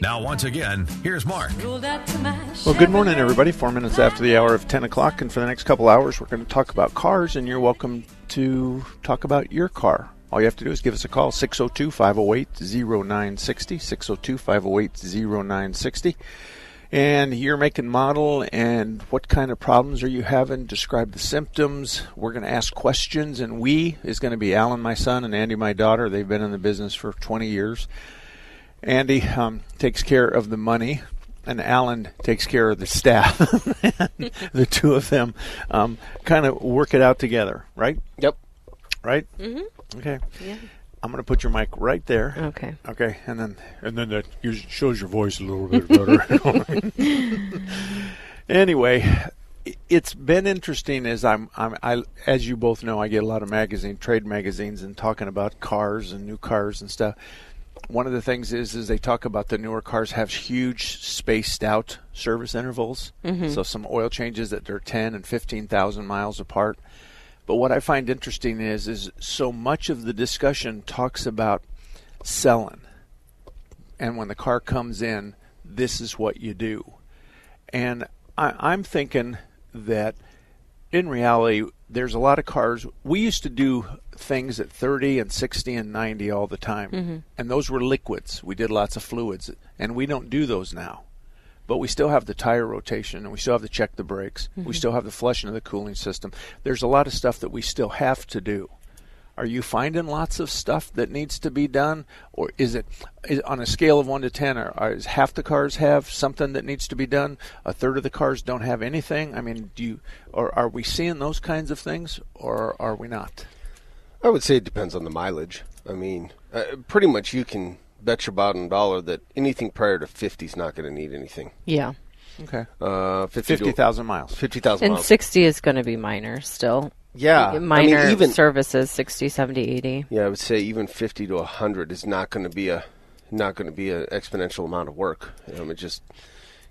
Now, once again, here's Mark. Well, good morning, everybody. Four minutes after the hour of 10 o'clock, and for the next couple hours, we're going to talk about cars, and you're welcome to talk about your car. All you have to do is give us a call, 602 508 0960, 602 508 0960. And your make and model, and what kind of problems are you having? Describe the symptoms. We're going to ask questions, and we is going to be Alan, my son, and Andy, my daughter. They've been in the business for 20 years. Andy um, takes care of the money, and Alan takes care of the staff. the two of them um, kind of work it out together, right? Yep. Right. Mm-hmm. Okay. Yeah. I'm going to put your mic right there. Okay. Okay, and then and then that shows your voice a little bit better. anyway, it's been interesting as I'm, I'm I as you both know, I get a lot of magazine trade magazines and talking about cars and new cars and stuff. One of the things is is they talk about the newer cars have huge spaced out service intervals. Mm-hmm. So some oil changes that they're 10 and 15,000 miles apart. But what I find interesting is is so much of the discussion talks about selling. And when the car comes in, this is what you do. And I, I'm thinking that in reality, there's a lot of cars. We used to do things at 30 and 60 and 90 all the time. Mm-hmm. And those were liquids. We did lots of fluids. And we don't do those now. But we still have the tire rotation and we still have to check the brakes. We mm-hmm. still have the flushing of the cooling system. There's a lot of stuff that we still have to do. Are you finding lots of stuff that needs to be done, or is it is, on a scale of one to ten? Are, are is half the cars have something that needs to be done? A third of the cars don't have anything. I mean, do you or are we seeing those kinds of things, or are we not? I would say it depends on the mileage. I mean, uh, pretty much you can bet your bottom dollar that anything prior to 50 is not going to need anything. Yeah. Okay, Uh, 50 to- fifty thousand miles. 50,000 And miles. 60 is going to be minor still. yeah. I Minor mean, even, services, 60, 70, 80. yeah, I would say even 50 to 100 is not going to be a not going to be an exponential amount of work. Um, it just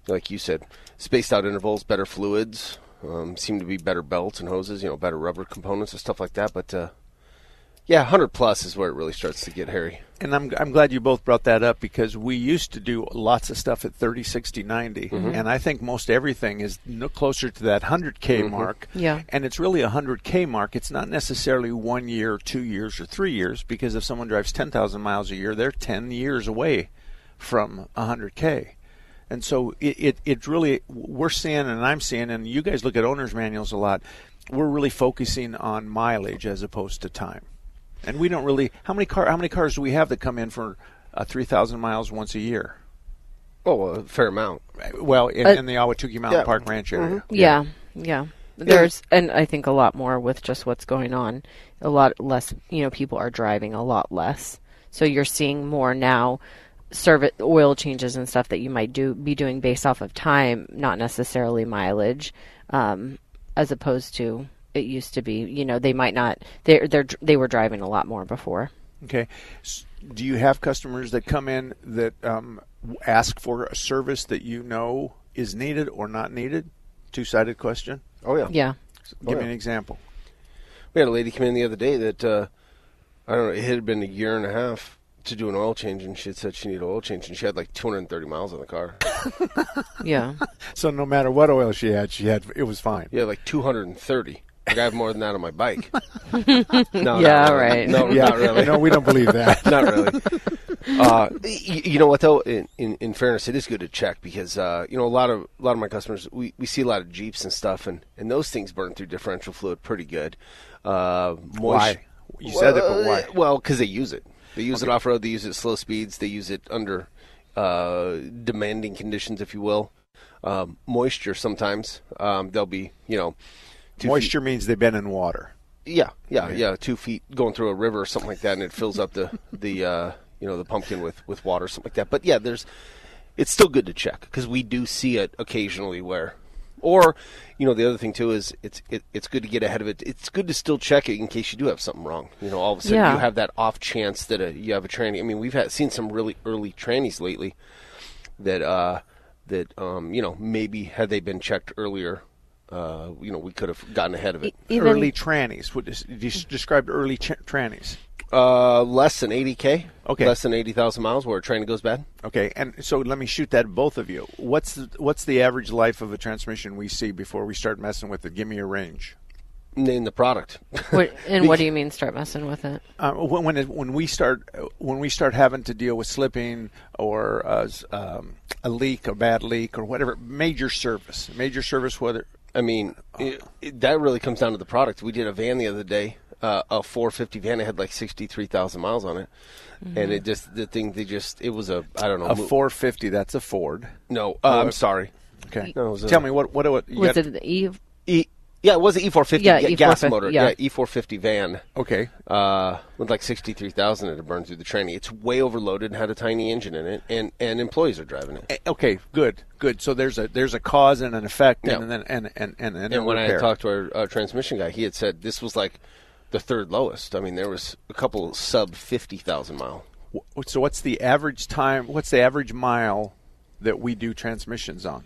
like you said, spaced out intervals, better fluids, um, seem to be better belts and hoses, you know, better rubber components and stuff like that, but uh, yeah, 100 plus is where it really starts to get hairy. And I'm I'm glad you both brought that up because we used to do lots of stuff at 30, 60, 90, mm-hmm. and I think most everything is no closer to that 100k mm-hmm. mark. Yeah. And it's really a 100k mark. It's not necessarily one year, two years, or three years because if someone drives 10,000 miles a year, they're 10 years away from 100k. And so it, it, it really, we're seeing, and I'm seeing, and you guys look at owner's manuals a lot, we're really focusing on mileage as opposed to time. And we don't really, how many car, how many cars do we have that come in for uh, 3,000 miles once a year? Oh, a fair amount. Well, in, Uh, in the Ahwatukee Mountain yeah. Park Ranch area. Yeah. Yeah. There's, and I think a lot more with just what's going on. A lot less, you know, people are driving a lot less. So you're seeing more now service oil changes and stuff that you might do be doing based off of time, not necessarily mileage, um, as opposed to it used to be. You know, they might not. They they they were driving a lot more before. Okay. Do you have customers that come in that um, ask for a service that you know is needed or not needed? Two sided question. Oh yeah. Yeah. Give Oh, me an example. We had a lady come in the other day that uh, I don't know. It had been a year and a half to do an oil change, and she had said she needed an oil change, and she had like 230 miles on the car. Yeah. So no matter what oil she had, she had it was fine. yeah, like 230. I have more than that on my bike. no, not Yeah, really. right. No, not really. no, we don't believe that. not really. Uh, y- you know what though? In, in, in fairness, it is good to check because uh, you know a lot of a lot of my customers we, we see a lot of Jeeps and stuff, and, and those things burn through differential fluid pretty good. Uh, moist- Why? You said it, but why? Well, because they use it. They use it off road. They use it at slow speeds. They use it under uh, demanding conditions, if you will. Um, moisture sometimes um, they'll be you know two feet- Moisture means they've been in water. yeah, yeah, yeah. Two feet going through a river or something like that, and it fills up the the uh, you know the pumpkin with with water, or something like that. But yeah, there's it's still good to check because we do see it occasionally where, or you know the other thing too is it's it, it's good to get ahead of it. It's good to still check it in case you do have something wrong. You know, all of a sudden Yeah. you have that off chance that a, you have a tranny. I mean, we've had seen some really early trannies lately that uh that um you know maybe had they been checked earlier. Uh, you know, we could have gotten ahead of it. Even early trannies. What is, you described early ch- trannies. Uh, less than 80k. Okay. Less than 80,000 miles where a train goes bad. Okay, and so let me shoot that both of you. What's the, what's the average life of a transmission we see before we start messing with it? Give me a range. Name the product. what, and what do you mean start messing with it? Uh, when when, it, when we start when we start having to deal with slipping or uh, um, a leak, a bad leak, or whatever major service, major service, whether I mean, it, it, that really comes down to the product. We did a van the other day, uh, a 450 van. It had like 63,000 miles on it, and it just the thing they just it was a I don't know a mo- 450, that's a Ford. No, uh, I'm sorry. Okay, No, a- tell me what what what you Was got- it the Eve? E, yeah, it was an E450 Yeah, ga- gas E450, motor. yeah. Yeah, E450 van. Okay, Uh, with like 63,000 it had burned through the tranny. It's way overloaded and had a tiny engine in it, and, and employees are driving it. Eh, okay, good, good. So there's a there's a cause and an effect, Yeah. and then and and and, and, And when I repair. had talked to our uh, transmission guy, he had said this was like the third lowest. I mean, there was a couple sub 50,000 mile. So what's the average time? What's the average mile that we do transmissions on?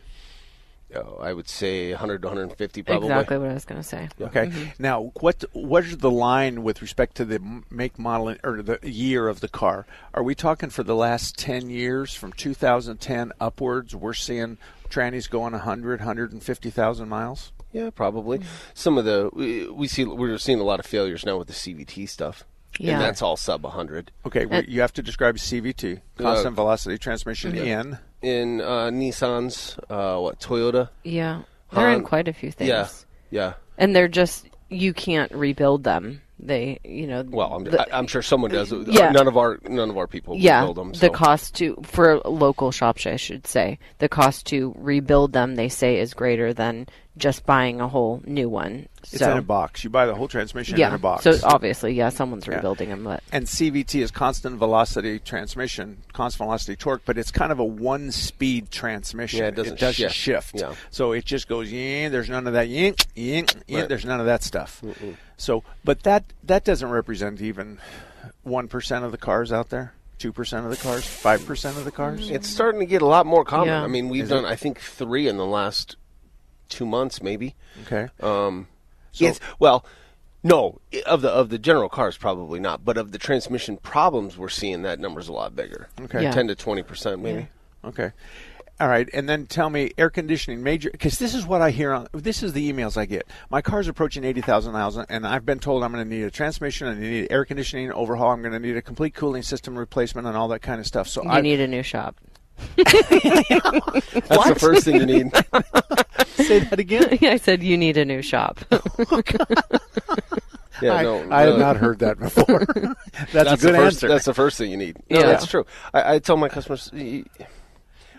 Oh, I would say 100 to 150 probably. Exactly what I was going to say. Okay. Mm-hmm. Now, what what is the line with respect to the make, model, or the year of the car? Are we talking for the last ten years, from 2010 upwards? We're seeing trannies going 100, 150,000 miles. Yeah, probably. Mm-hmm. Some of the we, we see we're seeing a lot of failures now with the CVT stuff. Yeah. And that's all sub 100. Okay, we, you have to describe CVT, constant uh, velocity transmission mm-hmm. in. In uh, Nissan's uh, what Toyota? Yeah. They're in quite a few things. Yeah. Yeah. And they're just, you can't rebuild them. They, you know. Well, I'm, the- I, I'm sure someone does. Yeah. None of our none of our people yeah, build them. the cost to for local shops, I should say, the cost to rebuild them, they say, is greater than just buying a whole new one. It's in a box. You buy the whole transmission yeah. in a box. So obviously, yeah, someone's Yeah. rebuilding them, but and CVT is constant velocity transmission, constant velocity torque, but it's kind of a one-speed transmission. Yeah, it doesn't doesn't shift. shift. Yeah. So it just goes yin. There's none of that yin, yin, yin. Right. There's none of that stuff. So, but that that doesn't represent even one percent of the cars out there. Two percent of the cars. Five percent of the cars. It's starting to get a lot more common. Yeah. I mean, we've Is done it? I think three in the last two months, maybe. Okay. Um, So- yes. Well, no, of the of the general cars probably not, but of the transmission problems we're seeing, that number's a lot bigger. Okay. Yeah. ten to twenty percent maybe. Okay. All right, and then tell me air conditioning major because this is what I hear on this is the emails I get. My car's approaching eighty thousand miles, and I've been told I'm going to need a transmission, I need air conditioning overhaul, I'm going to need a complete cooling system replacement, and all that kind of stuff. So you I need a new shop. That's the first thing you need. say that again. I said you need a new shop. Oh, yeah, I, no, I have no. not heard that before. that's, a the good first, answer. That's the first thing you need. No, Yeah. that's true. I, I tell my customers,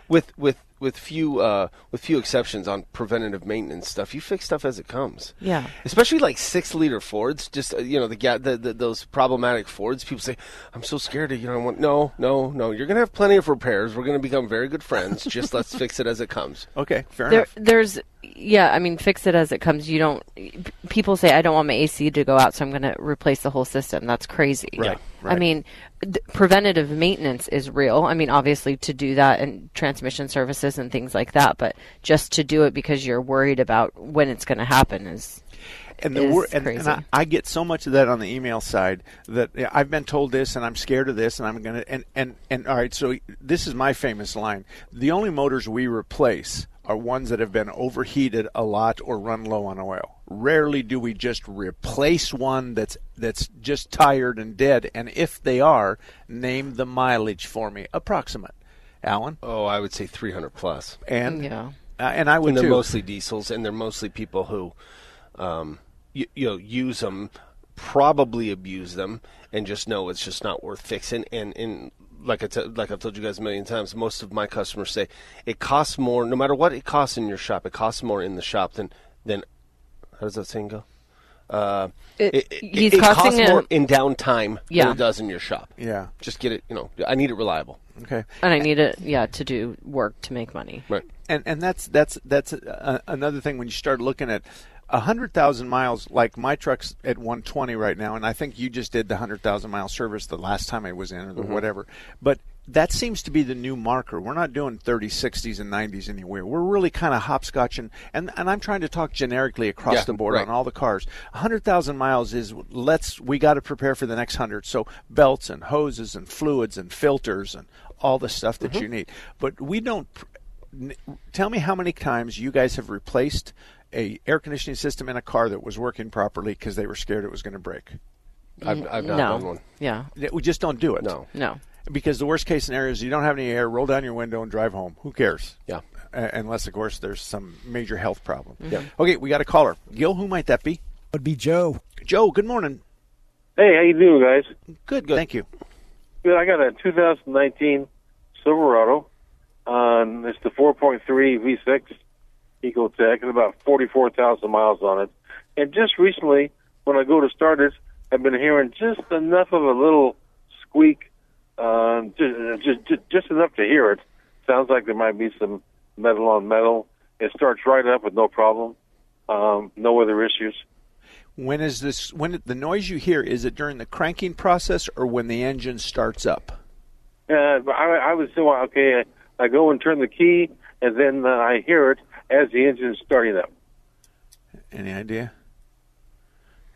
with with with few uh, with few exceptions on preventative maintenance stuff, you fix stuff as it comes. Yeah. Especially like six liter Fords, just uh, you know the, ga- the, the those problematic Fords. People say, "I'm so scared of you know." I want no, no, no. You're gonna have plenty of repairs. We're gonna become very good friends. just let's fix it as it comes. okay, fair there, enough. there's yeah i mean fix it as it comes you don't people say i don't want my ac to go out so i'm going to replace the whole system that's crazy Right, i right. mean th- preventative maintenance is real i mean obviously to do that and transmission services and things like that but just to do it because you're worried about when it's going to happen is and the wor- and, and. I, I get so much of that on the email side that yeah, I've been told this and I'm scared of this and I'm gonna and and and all right. So this is my famous line: the only motors we replace are ones that have been overheated a lot or run low on oil. Rarely do we just replace one that's that's just tired and dead. And if they are, name the mileage for me, approximate. Alan Oh, I would say 300 plus. and Yeah. uh, and I would And they're too. mostly diesels, and they're mostly people who, um, you, you know, use them, probably abuse them, and just know it's just not worth fixing. And and like I t- like I've told you guys a million times, most of my customers say it costs more, no matter what it costs in your shop, it costs more in the shop than than. How does that saying go? Uh, It- it, it, he's it costs costing more him- in downtime Yeah. than it does in your shop. Yeah. Just get it, you know. I need it reliable. Okay. And I need it, yeah, to do work to make money. Right. and and that's that's that's uh another thing when you start looking at a hundred thousand miles. Like my truck's at one twenty right now, and I think you just did the hundred thousand mile service the last time I was in, or the mm-hmm. whatever. But that seems to be the new marker. We're not doing 30s, 60s, and 90s anywhere. We're really kind of hopscotching, and and I'm trying to talk generically across Yeah, the board right. on all the cars. 100,000 miles is let's we got to prepare for the next 100. So belts and hoses and fluids and filters and all the stuff that mm-hmm. you need. But we don't tell me how many times you guys have replaced a air conditioning system in a car that was working properly because they were scared it was going to break. I've, I've not no. done one. Yeah. We just don't do it. No. No. Because the worst case scenario is you don't have any air, roll down your window and drive home. Who cares? Yeah. Uh, unless, of course, there's some major health problem. Yeah. Okay, we got a caller. Gil, who might that be? It would be Joe. Joe, good morning. Hey, how you doing, guys? Good, good, thank you. Good. I got a 2019 Silverado. Um, it's the 4.3 V6 EcoTec. It's about 44,000 miles on it. And just recently, when I go to start it, I've been hearing just enough of a little squeak, uh, just, just just enough to hear it. Sounds like there might be some metal on metal. It starts right up with no problem, um, no other issues. When is this? When the noise you hear is it during the cranking process or when the engine starts up? Uh, I, I was so okay. I, I go and turn the key, and then uh, I hear it as the engine is starting up. Any idea?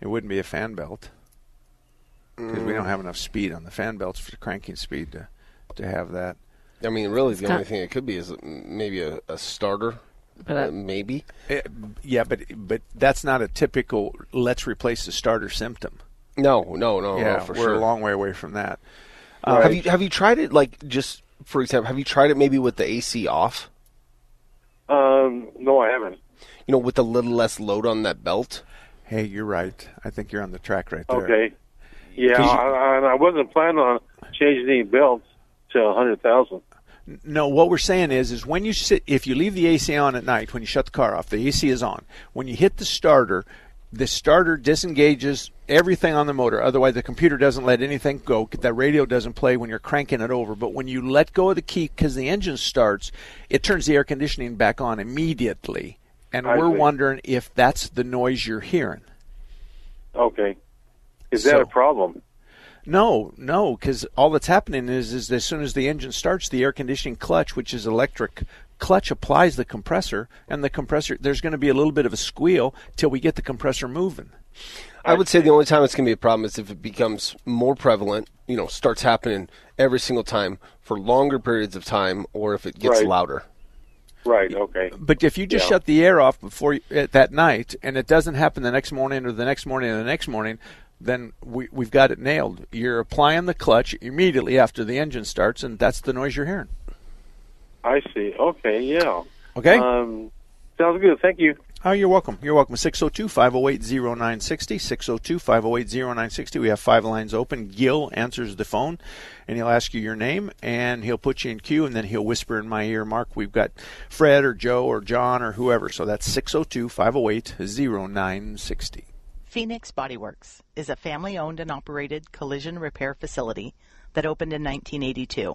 It wouldn't be a fan belt because we don't have enough speed on the fan belts for cranking speed to to have that. I mean, really, the only thing it could be is maybe a, a starter. But uh, maybe. Eh, yeah, but but that's not a typical let's replace the starter symptom. No, no, no, yeah, no, for we're sure. a long way away from that. Uh, Have you have you tried it like just for example? Have you tried it maybe with the AC off? Um, no, I haven't. You know, with a little less load on that belt. Hey, you're right. I think you're on the track right there. Okay. Yeah, 'Cause you- I, I, I wasn't planning on changing any belts to a hundred thousand. No, what we're saying is, is when you sit, if you leave the AC on at night, when you shut the car off, the AC is on. When you hit the starter, the starter disengages everything on the motor. Otherwise, the computer doesn't let anything go. That radio doesn't play when you're cranking it over. But when you let go of the key because the engine starts, it turns the air conditioning back on immediately. And I we're see. wondering if that's the noise you're hearing. Okay. Is that So- a problem? No, no, because all that's happening is, is as soon as the engine starts, the air conditioning clutch, which is electric clutch, applies the compressor, and the compressor there's going to be a little bit of a squeal till we get the compressor moving. I would say the only time it's going to be a problem is if it becomes more prevalent. You know, starts happening every single time for longer periods of time, or if it gets Right. louder. Right. Okay. But if you just Yeah. shut the air off before you, at that night, and it doesn't happen the next morning or the next morning or the next morning, then we, we've got it nailed. You're applying the clutch immediately after the engine starts, and that's the noise you're hearing. I see. Okay. Yeah. Okay. Um, sounds good. Thank you. Oh, you're welcome. You're welcome. 602 508 0960. 602 508 0960. We have five lines open. Gil answers the phone, and he'll ask you your name, and he'll put you in queue, and then he'll whisper in my ear, Mark, we've got Fred or Joe or John or whoever. So that's 602 508 0960. Phoenix Bodyworks is a family owned and operated collision repair facility that opened in 1982.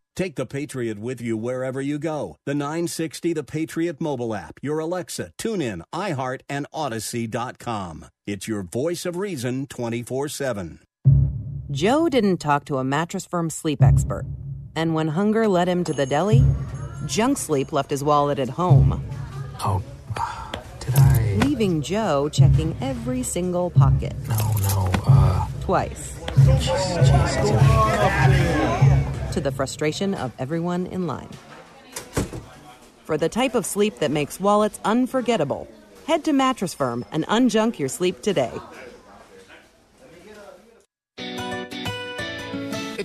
Take the Patriot with you wherever you go. The 960 The Patriot mobile app, your Alexa, TuneIn, iHeart, and Odyssey.com. It's your voice of reason 24 7. Joe didn't talk to a mattress firm sleep expert. And when hunger led him to the deli, junk sleep left his wallet at home. Oh, did I? Leaving Joe checking every single pocket. No, no, uh. Twice. To the frustration of everyone in line. For the type of sleep that makes wallets unforgettable, head to Mattress Firm and unjunk your sleep today.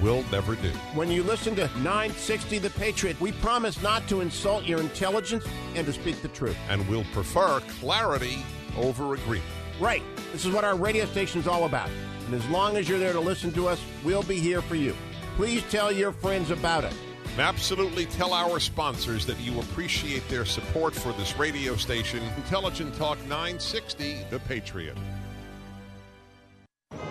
will never do. When you listen to 960 The Patriot, we promise not to insult your intelligence and to speak the truth. And we'll prefer clarity over agreement. Right. This is what our radio station's all about. And as long as you're there to listen to us, we'll be here for you. Please tell your friends about it. Absolutely tell our sponsors that you appreciate their support for this radio station, Intelligent Talk 960, The Patriot.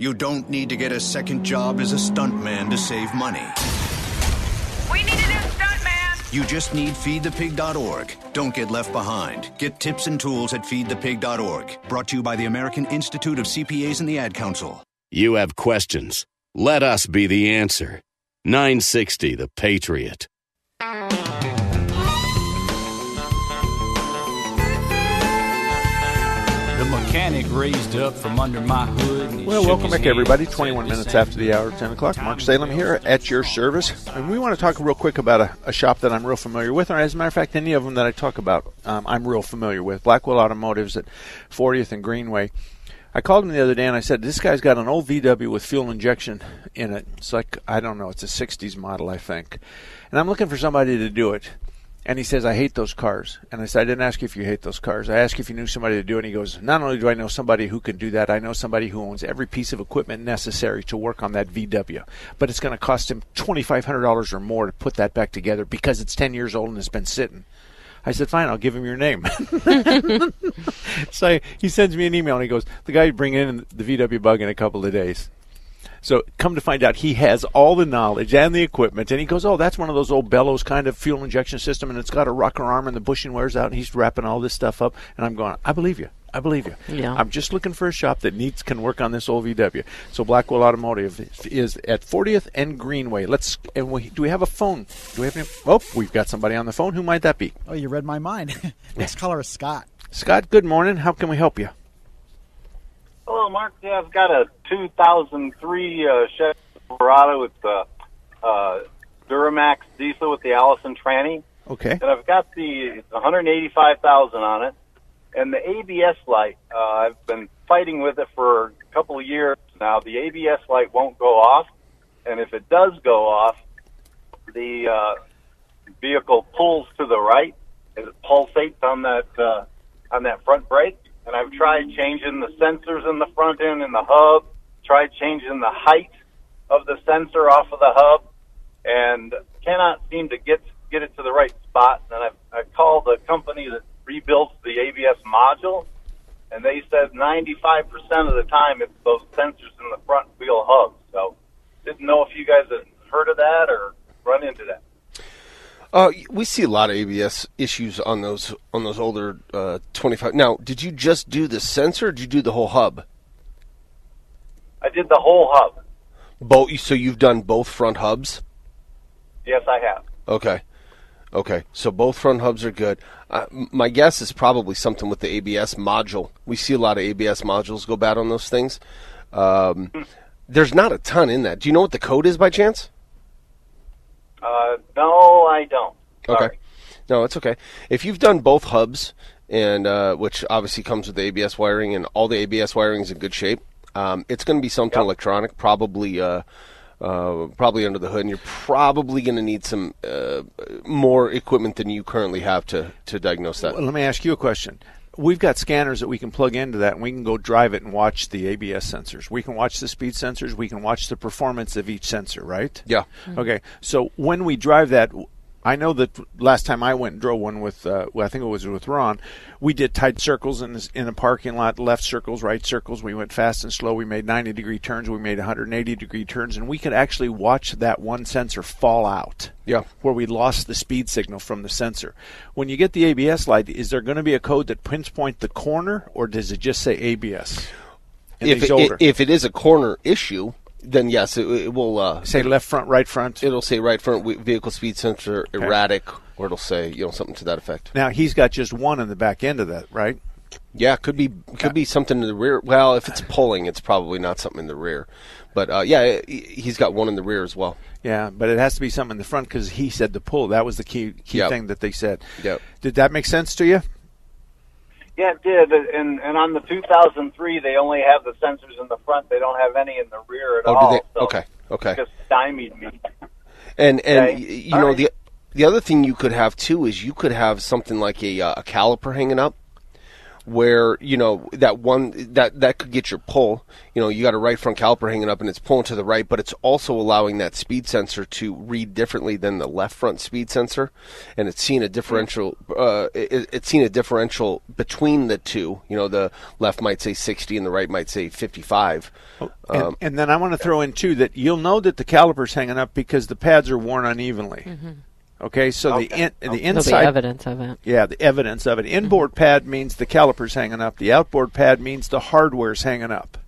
You don't need to get a second job as a stuntman to save money. We need a new stuntman! You just need feedthepig.org. Don't get left behind. Get tips and tools at feedthepig.org. Brought to you by the American Institute of CPAs and the Ad Council. You have questions. Let us be the answer. 960 The Patriot. Mechanic raised up from under my hood. Well, welcome back, everybody. 21 minutes after the hour, 10 o'clock. Mark Salem here at your service. And we want to talk real quick about a, a shop that I'm real familiar with, or as a matter of fact, any of them that I talk about, um, I'm real familiar with. Blackwell Automotives at 40th and Greenway. I called him the other day and I said, This guy's got an old VW with fuel injection in it. It's like, I don't know, it's a 60s model, I think. And I'm looking for somebody to do it. And he says, I hate those cars. And I said, I didn't ask you if you hate those cars. I asked you if you knew somebody to do it. And he goes, Not only do I know somebody who can do that, I know somebody who owns every piece of equipment necessary to work on that VW. But it's going to cost him $2,500 or more to put that back together because it's 10 years old and it's been sitting. I said, fine, I'll give him your name. so he sends me an email and he goes, the guy bring in the VW bug in a couple of days. So come to find out, he has all the knowledge and the equipment, and he goes, "Oh, that's one of those old bellows kind of fuel injection system, and it's got a rocker arm, and the bushing wears out." And he's wrapping all this stuff up, and I'm going, "I believe you. I believe you. Yeah. I'm just looking for a shop that needs can work on this old VW." So Blackwell Automotive is at 40th and Greenway. Let's and we, do we have a phone? Do we have any? Oh, we've got somebody on the phone. Who might that be? Oh, you read my mind. Next caller is Scott. Scott, good morning. How can we help you? Hello, Mark. Yeah, I've got a 2003 uh, Chevy Silverado with the uh, Duramax diesel with the Allison tranny. Okay. And I've got the 185,000 on it, and the ABS light. Uh, I've been fighting with it for a couple of years now. The ABS light won't go off, and if it does go off, the uh, vehicle pulls to the right and it pulsates on that uh, on that front brake. And I've tried changing the sensors in the front end and the hub. Tried changing the height of the sensor off of the hub, and cannot seem to get get it to the right spot. And I've I called the company that rebuilds the ABS module, and they said 95% of the time it's those sensors in the front wheel hubs. So didn't know if you guys had heard of that or run into that. Uh, we see a lot of ABS issues on those on those older uh, 25. Now, did you just do the sensor? or Did you do the whole hub? I did the whole hub. Both. So you've done both front hubs. Yes, I have. Okay. Okay. So both front hubs are good. Uh, my guess is probably something with the ABS module. We see a lot of ABS modules go bad on those things. Um, there's not a ton in that. Do you know what the code is by chance? Uh, no, I don't. Okay. No, it's okay. If you've done both hubs, and uh, which obviously comes with the ABS wiring, and all the ABS wiring is in good shape, um, it's going to be something electronic, probably. Uh, uh, probably under the hood, and you're probably going to need some uh, more equipment than you currently have to, to diagnose that. Well, let me ask you a question. We've got scanners that we can plug into that, and we can go drive it and watch the ABS sensors. We can watch the speed sensors. We can watch the performance of each sensor, right? Yeah. Mm-hmm. Okay. So when we drive that, I know that last time I went and drove one with, uh, well, I think it was with Ron, we did tight circles in, this, in a parking lot, left circles, right circles. We went fast and slow. We made 90 degree turns. We made 180 degree turns, and we could actually watch that one sensor fall out. Yeah. Where we lost the speed signal from the sensor. When you get the ABS light, is there going to be a code that pinpoint the corner, or does it just say ABS? If it, if it is a corner issue, then yes, it, it will uh, say left front, right front. It'll say right front vehicle speed sensor erratic, or it'll say you know something to that effect. Now he's got just one in the back end of that, right? Yeah, could be could be something in the rear. Well, if it's pulling, it's probably not something in the rear. But uh, yeah, he- he's got one in the rear as well. Yeah, but it has to be something in the front because he said to pull. That was the key key Yep. thing that they said. Yep. Did that make sense to you? Yeah, it did. And and on the 2003, they only have the sensors in the front. They don't have any in the rear at Oh, do all. they- so okay, okay. Just stymied me. And and Okay. you All know right. the the other thing you could have too is you could have something like a uh, a caliper hanging up where you know that one that that could get your pull. You know you got a right front caliper hanging up and it's pulling to the right but it's also allowing that speed sensor to read differently than the left front speed sensor. And it's seeing a differential uh, it, it's seeing a differential between the two. You know the left might say 60 and the right might say 55 And, um, and then I want to throw in too that you'll know that the caliper's hanging up because the pads are worn unevenly. Okay, so the in, the There'll be inside evidence of it. Yeah, the evidence of it. Inboard pad means the caliper's hanging up. The outboard pad means the hardware's hanging up.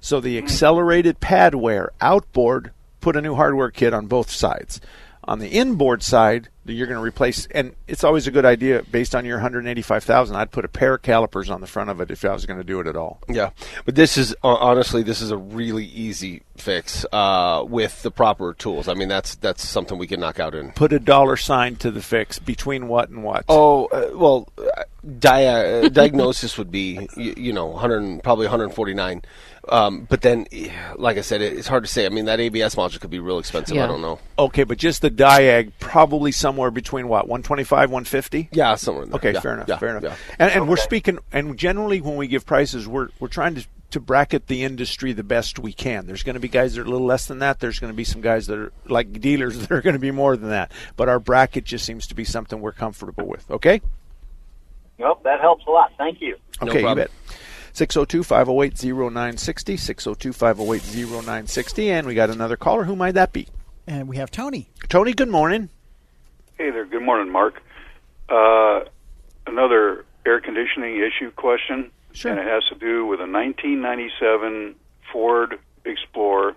So the accelerated pad wear outboard put a new hardware kit on both sides. On the inboard side, that you're going to replace, and it's always a good idea based on your 185,000. I'd put a pair of calipers on the front of it if I was going to do it at all. Yeah, but this is honestly this is a really easy fix uh, with the proper tools. I mean, that's that's something we can knock out in. Put a dollar sign to the fix between what and what. Oh uh, well, uh, dia- uh, diagnosis would be you, you know 100 probably 149. Um, but then, like I said, it, it's hard to say. I mean, that ABS module could be real expensive. I don't know. Okay, but just the diag probably somewhere between what 125, 150. Yeah, somewhere in there. Okay, Yeah, fair enough. yeah, fair enough. yeah. And, and we're speaking, and generally when we give prices, we're we're trying to to bracket the industry the best we can. There's going to be guys that are a little less than that. There's going to be some guys that are like dealers that are going to be more than that. But our bracket just seems to be something we're comfortable with. Okay. Nope, that helps a lot. Thank you. Okay, you bet. 602 508 0960, 602 508 0960. And we got another caller. Who might that be? And we have Tony. Tony, good morning. Hey there. Good morning, Mark. Uh, another air conditioning issue question, Sure. and it has to do with a 1997 Ford Explorer.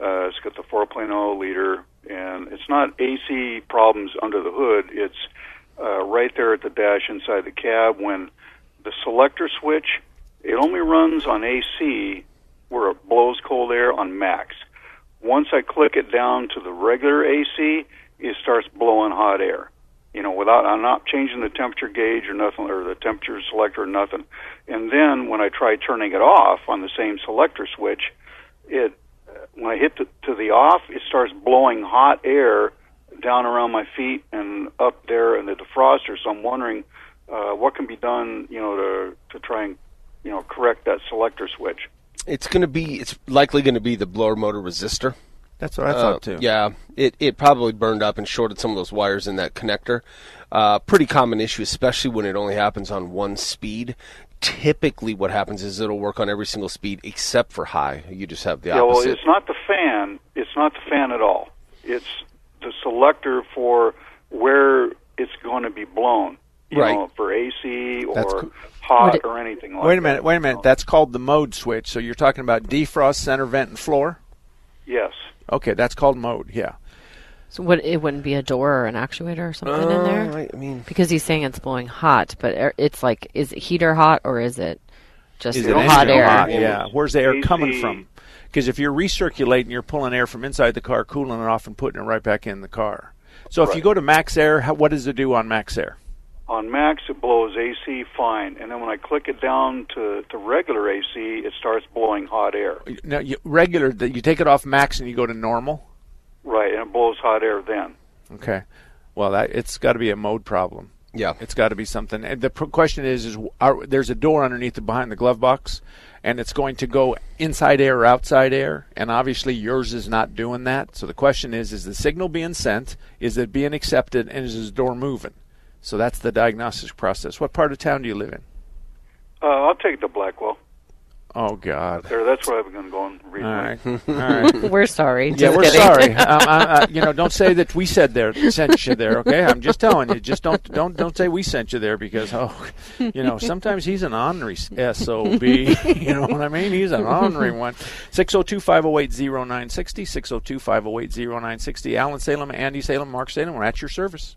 Uh, it's got the 4.0 liter, and it's not AC problems under the hood. It's uh, right there at the dash inside the cab. When the selector switch, it only runs on AC where it blows cold air on max. Once I click it down to the regular AC, it starts blowing hot air. You know, without I'm not changing the temperature gauge or nothing, or the temperature selector or nothing. And then when I try turning it off on the same selector switch, it when I hit to, to the off, it starts blowing hot air down around my feet and up there in the defroster. So I'm wondering uh, what can be done, you know, to to try and you know correct that selector switch. It's going to be. It's likely going to be the blower motor resistor. That's what I thought, too. Yeah, it it probably burned up and shorted some of those wires in that connector. Uh, pretty common issue, especially when it only happens on one speed. typically what happens is it'll work on every single speed except for high. You just have the Yeah, well, it's not the fan. It's not the fan at all. It's the selector for where it's going to be blown. You Right. know, for AC or That's co- hot it- or anything like that. wait a that. minute. Wait a minute. That's called the mode switch. So you're talking about defrost, center vent, and floor. Yes. Okay, that's called mode. Yeah. So what? It wouldn't be a door or an actuator or something in Uh, there. I mean, because he's saying it's blowing hot, but it's like, is it heater hot or is it just Is it hot air? hot? Yeah. Where's the air AC. coming from? Because if you're recirculating, you're pulling air from inside the car, cooling it off, and putting it right back in the car. So if you go to max air, how, what does it do on max air? On max, it blows AC fine, and then when I click it down to, to regular AC, it starts blowing hot air. Now, you, regular, you take it off max and you go to normal. Right, and it blows hot air then. Okay. Well, that it's got to be a mode problem. Yeah. It's got to be something. And the pr- question is, is are, there's a door underneath the behind the glove box, and it's going to go inside air or outside air, and obviously yours is not doing that. So the question is, is the signal being sent? Is it being accepted? And is the door moving? So that's the diagnostic process. What part of town do you live in? Uh, I'll take the Blackwell. Oh God. There, that's where I've been going recently. All right. All right. We're sorry. Yeah, we're kidding. sorry. um, I, I, you know, don't say that we said there sent you there. Okay, I'm just telling you. Just don't don't don't say we sent you there because oh, you know, sometimes he's an honorary sob. You know what I mean? He's an honorary one. 602-508-0960, 602-508-0960. Alan Salem, Andy Salem, Mark Salem. We're at your service.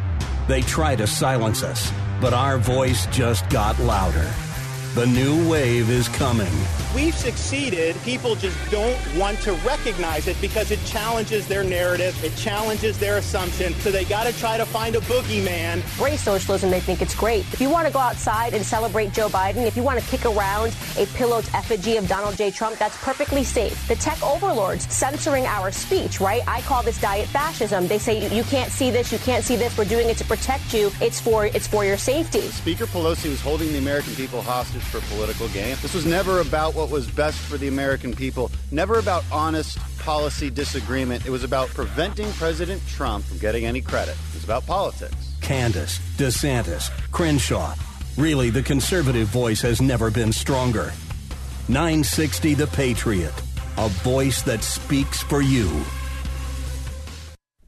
They try to silence us, but our voice just got louder. The new wave is coming. We've succeeded. People just don't want to recognize it because it challenges their narrative, it challenges their assumption. So they got to try to find a boogeyman. Race socialism, they think it's great. If you want to go outside and celebrate Joe Biden, if you want to kick around a pillowed effigy of Donald J. Trump, that's perfectly safe. The tech overlords censoring our speech, right? I call this diet fascism. They say you, you can't see this, you can't see this. We're doing it to protect you. It's for it's for your safety. Speaker Pelosi was holding the American people hostage for political gain. This was never about what was best for the American people, never about honest policy disagreement. It was about preventing President Trump from getting any credit. It was about politics. Candace, DeSantis, Crenshaw. Really, the conservative voice has never been stronger. 960 The Patriot, a voice that speaks for you.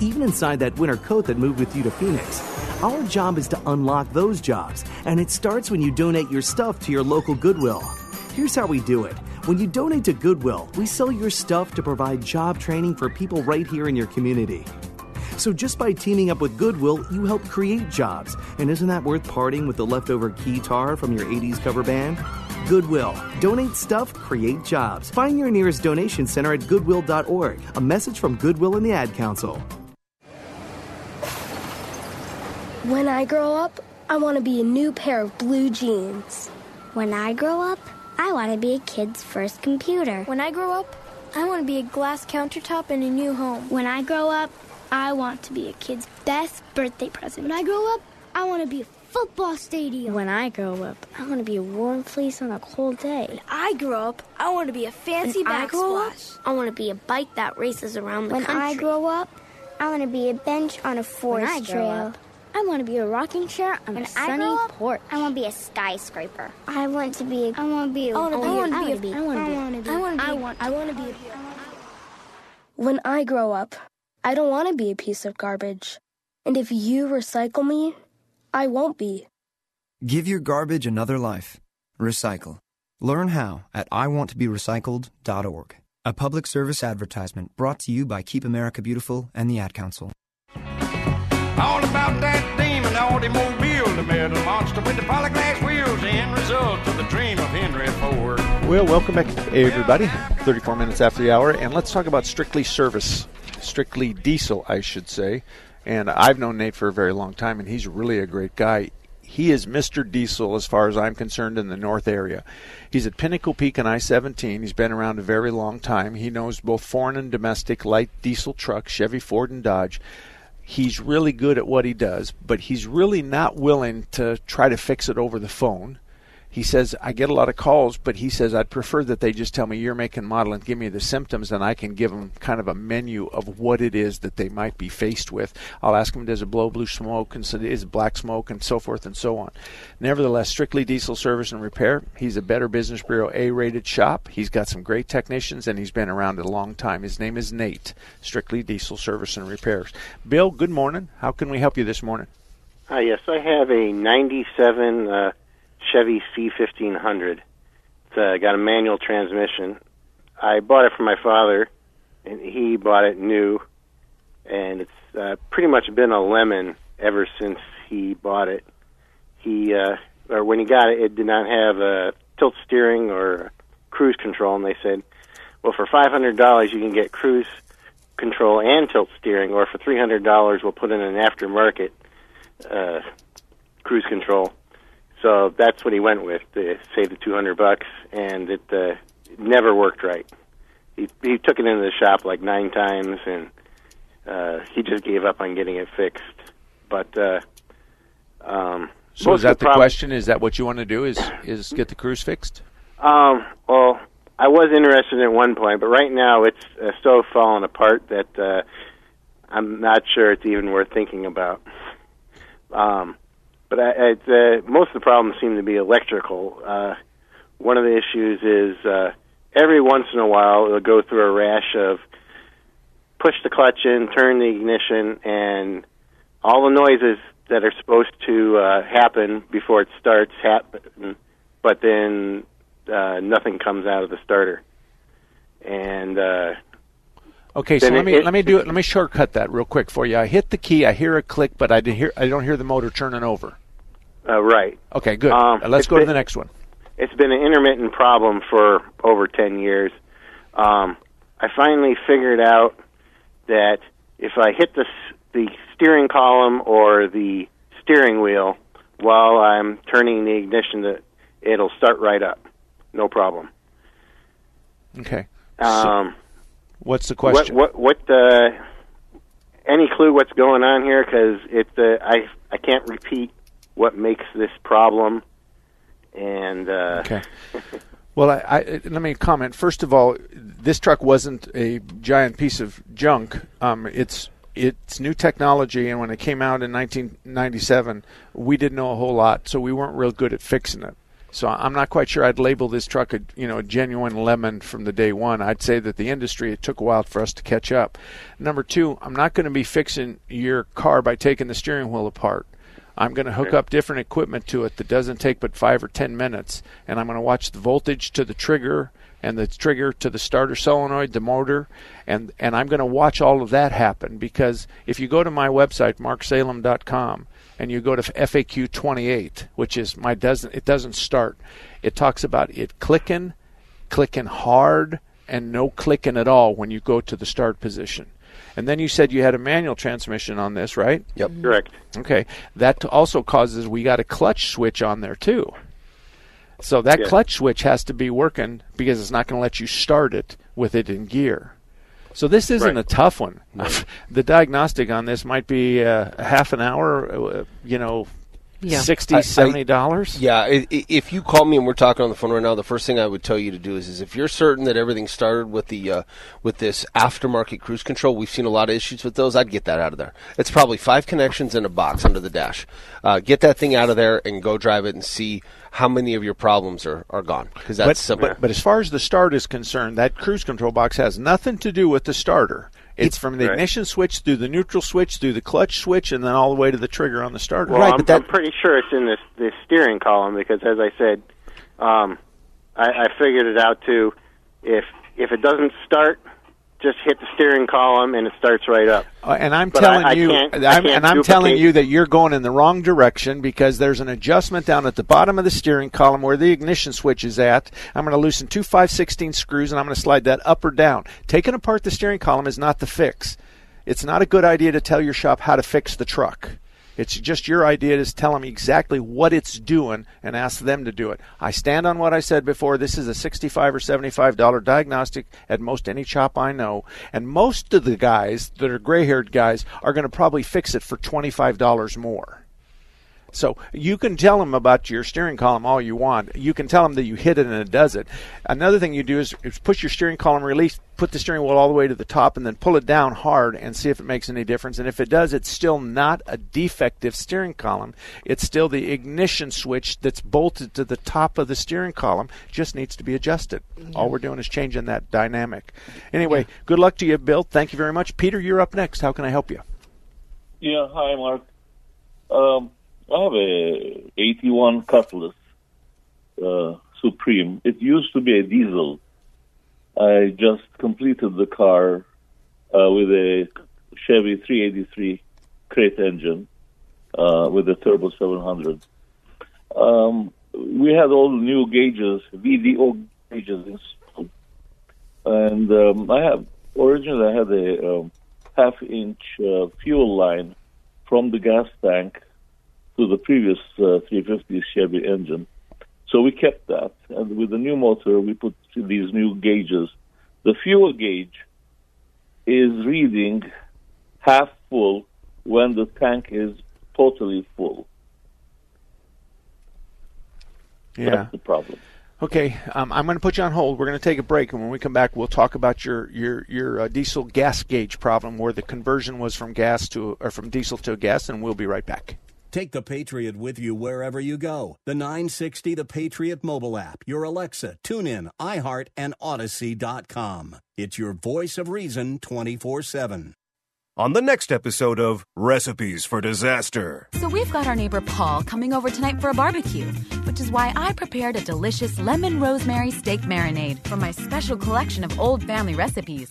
even inside that winter coat that moved with you to Phoenix. Our job is to unlock those jobs, and it starts when you donate your stuff to your local Goodwill. Here's how we do it. When you donate to Goodwill, we sell your stuff to provide job training for people right here in your community. So just by teaming up with Goodwill, you help create jobs. And isn't that worth parting with the leftover keytar from your 80s cover band? Goodwill. Donate stuff, create jobs. Find your nearest donation center at goodwill.org. A message from Goodwill and the Ad Council. When I grow up, I want to be a new pair of blue jeans. When I grow up, I want to be a kid's first computer. When I grow up, I want to be a glass countertop in a new home. When I grow up, I want to be a kid's best birthday present. When I grow up, I want to be a football stadium. When I grow up, I want to be a warm fleece on a cold day. When I grow up, I want to be a fancy when I grow up. I want to be a bike that races around the When country. When I grow up, I want to be a bench on a forest When I grow trail. up, I want to be a rocking chair on When a I sunny grow up, porch. I want to be a skyscraper. I want to be. A, I want to be. A, I wanna be- I want to be. be- I want to be. I wanna be- I want to be. I want to be. When I grow up, I don't want to be a piece of garbage. And if you recycle me, I won't be. Give your garbage another life. Recycle. Learn how at iwanttoberecycled.org. A public service advertisement brought to you by Keep America Beautiful and the Ad Council. All about that demon automobile, the metal monster with the polyglass wheels, the end result of the dream of Henry Ford. Well, welcome back, everybody. 34 minutes after the hour, and let's talk about strictly service, strictly diesel, I should say. And I've known Nate for a very long time, and he's really a great guy. He is Mr. Diesel as far as I'm concerned in the north area. He's at Pinnacle Peak and I 17. He's been around a very long time. He knows both foreign and domestic light diesel trucks, Chevy, Ford, and Dodge. He's really good at what he does, but he's really not willing to try to fix it over the phone. He says, I get a lot of calls, but he says, I'd prefer that they just tell me your make and model and give me the symptoms, and I can give them kind of a menu of what it is that they might be faced with. I'll ask him, does it blow blue smoke, and so is it black smoke, and so forth and so on. Nevertheless, strictly diesel service and repair. He's a Better Business Bureau A rated shop. He's got some great technicians, and he's been around a long time. His name is Nate, strictly diesel service and repairs. Bill, good morning. How can we help you this morning? Hi, yes, I have a 97 uh, Chevy C1500. It's uh, got a manual transmission. I bought it from my father, and he bought it new, and it's uh, pretty much been a lemon ever since he bought it. He, uh, or when he got it, it did not have a tilt steering or cruise control, and they said, well, for $500 you can get cruise control and tilt steering, or for $300 we'll put in an aftermarket uh, cruise control. So that's what he went with to save the two hundred bucks, and it uh, never worked right. He he took it into the shop like nine times, and uh, he just gave up on getting it fixed. But uh, um, So is that the prob- question? Is that what you want to do? Is is get the cruise fixed? Um, well, I was interested at one point, but right now it's uh, so fallen apart that uh, I'm not sure it's even worth thinking about. Um, but I, I, the, most of the problems seem to be electrical. Uh, one of the issues is uh, every once in a while it'll go through a rash of push the clutch in, turn the ignition, and all the noises that are supposed to uh, happen before it starts happen, but then uh, nothing comes out of the starter. And uh, Okay, so let me it- let me do it. Let me shortcut that real quick for you. I hit the key, I hear a click, but I hear I don't hear the motor turning over. uh, right. Okay, good. Um, Uh, Let's go to the next one. It's been an intermittent problem for over 10 years. Um, I finally figured out that if I hit the, the steering column or the steering wheel while I'm turning the ignition, that it'll start right up. No problem. Okay. Um, What's the question? What, what, what uh, any clue what's going on here? Because it, uh, I, I can't repeat what makes this problem. And uh, Okay. Well, I, I, let me comment. First of all, this truck wasn't a giant piece of junk. Um, it's it's new technology, and when it came out in 1997, we didn't know a whole lot, so we weren't real good at fixing it. So I'm not quite sure I'd label this truck a you know a genuine lemon from the day one. I'd say that the industry it took a while for us to catch up. Number two, I'm not going to be fixing your car by taking the steering wheel apart. I'm going to hook up different equipment to it that doesn't take but five or ten minutes, and I'm going to watch the voltage to the trigger and the trigger to the starter solenoid, the motor, and and I'm going to watch all of that happen because if you go to my website marksalem.com and you go to FAQ 28, which is my doesn't it doesn't start, it talks about it clicking, clicking hard, and no clicking at all when you go to the start position. And then you said you had a manual transmission on this, right? Yep. Mm-hmm. Correct. Okay. That also causes we got a clutch switch on there too. So that Yeah. clutch switch has to be working because it's not going to let you start it with it in gear. So this isn't Right. a tough one. the diagnostic on this might be uh, half an hour, uh, you know, Yeah. 60 70 dollars. Yeah, i- i- if you call me and we're talking on the phone right now, the first thing I would tell you to do is, is if you're certain that everything started with the uh, with this aftermarket cruise control, we've seen a lot of issues with those. I'd get that out of there. It's probably five connections in a box under the dash. Uh, get that thing out of there and go drive it and see how many of your problems are, are gone because that's but, simple. but but as far as the start is concerned, that cruise control box has nothing to do with the starter. It's from the Right. ignition switch through the neutral switch through the clutch switch and then all the way to the trigger on the starter. Well, I'm, I'm pretty sure it's in the the steering column because, as I said, um, I, I figured it out too. If if it doesn't start, just hit the steering column and it starts right up. Uh, and I'm But telling I- I you, can't- I I'm, can't and I'm telling you that you're going in the wrong direction because there's an adjustment down at the bottom of the steering column where the ignition switch is at. I'm going to loosen two 516 screws and I'm going to slide that up or down. Taking apart the steering column is not the fix. It's not a good idea to tell your shop how to fix the truck. It's just your idea to tell them exactly what it's doing and ask them to do it. I stand on what I said before. This is a 65 or 75 dollar diagnostic at most any shop I know, and most of the guys that are gray-haired guys are going to probably fix it for 25 dollars more. So you can tell them about your steering column all you want. You can tell them that you hit it and it does it. Another thing you do is, is push your steering column release, put the steering wheel all the way to the top, and then pull it down hard and see if it makes any difference. And if it does, it's still not a defective steering column. It's still the ignition switch that's bolted to the top of the steering column. Just needs to be adjusted. All we're doing is changing that dynamic. Anyway, good luck to you, Bill. Thank you very much. Peter, you're up next. How can I help you? Yeah, hi, Mark. Um, I have a 81 Cutlass uh, Supreme. It used to be a diesel. I just completed the car uh, with a Chevy 383 crate engine uh, with a turbo 700. Um, we had all the new gauges, VDO gauges installed, and um, I have originally I had a um, half-inch uh, fuel line from the gas tank to the previous uh, 350 Chevy engine. So we kept that, and with the new motor, we put these new gauges. The fuel gauge is reading half full when the tank is totally full. Yeah. That's the problem. Okay, um, I'm going to put you on hold. We're going to take a break, and when we come back, we'll talk about your your your uh, diesel gas gauge problem, where the conversion was from gas to or from diesel to gas, and we'll be right back. Take the Patriot with you wherever you go. The 960 The Patriot mobile app, your Alexa, TuneIn, iHeart, and Odyssey.com. It's your voice of reason 24 7. On the next episode of Recipes for Disaster. So we've got our neighbor Paul coming over tonight for a barbecue, which is why I prepared a delicious lemon rosemary steak marinade from my special collection of old family recipes.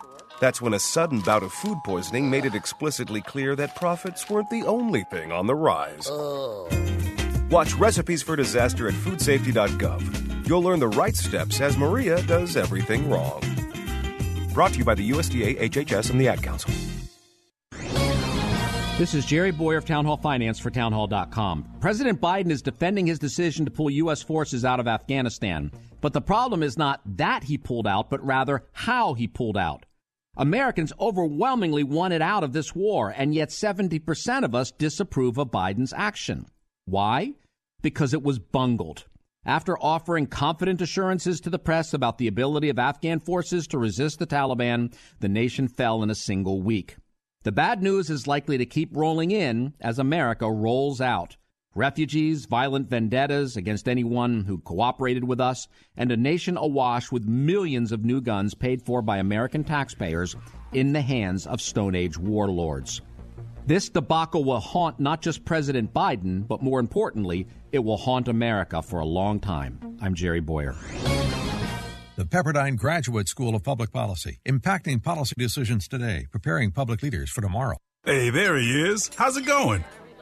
That's when a sudden bout of food poisoning made it explicitly clear that profits weren't the only thing on the rise. Watch Recipes for Disaster at foodsafety.gov. You'll learn the right steps as Maria does everything wrong. Brought to you by the USDA, HHS, and the Ad Council. This is Jerry Bowyer of Town Hall Finance for townhall.com. President Biden is defending his decision to pull U.S. forces out of Afghanistan. But the problem is not that he pulled out, but rather how he pulled out. Americans overwhelmingly wanted out of this war, and yet 70% of us disapprove of Biden's action. Why? Because it was bungled. After offering confident assurances to the press about the ability of Afghan forces to resist the Taliban, the nation fell in a single week. The bad news is likely to keep rolling in as America rolls out. Refugees, violent vendettas against anyone who cooperated with us, and a nation awash with millions of new guns paid for by American taxpayers in the hands of Stone Age warlords. This debacle will haunt not just President Biden, but more importantly, it will haunt America for a long time. I'm Jerry Bowyer. The Pepperdine Graduate School of Public Policy, impacting policy decisions today, preparing public leaders for tomorrow. Hey, there he is. How's it going?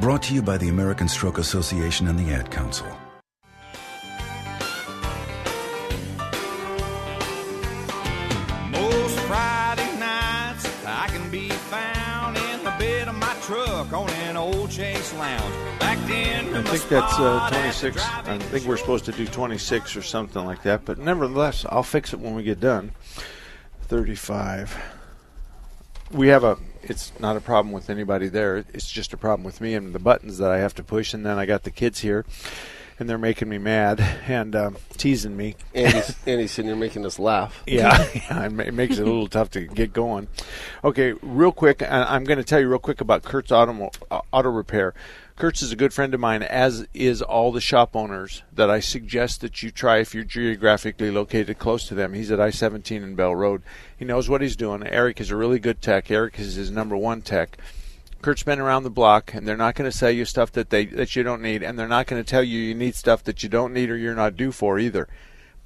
Brought to you by the American Stroke Association and the Ad Council. Most Friday nights, I can be found in the bed of my truck on an old Chase Lounge. Backed in I think that's uh, 26. I think we're supposed to do 26 or something like that. But nevertheless, I'll fix it when we get done. 35. We have a. It's not a problem with anybody there. It's just a problem with me and the buttons that I have to push. And then I got the kids here, and they're making me mad and um, teasing me. Andy's, Andy's sitting here making us laugh. Yeah, yeah, it makes it a little tough to get going. Okay, real quick, I'm going to tell you real quick about Kurt's Auto, uh, auto Repair. Kurt's is a good friend of mine, as is all the shop owners that I suggest that you try if you're geographically located close to them. He's at I 17 and Bell Road. He knows what he's doing. Eric is a really good tech. Eric is his number one tech. Kurt's been around the block, and they're not going to sell you stuff that they that you don't need, and they're not going to tell you you need stuff that you don't need or you're not due for either.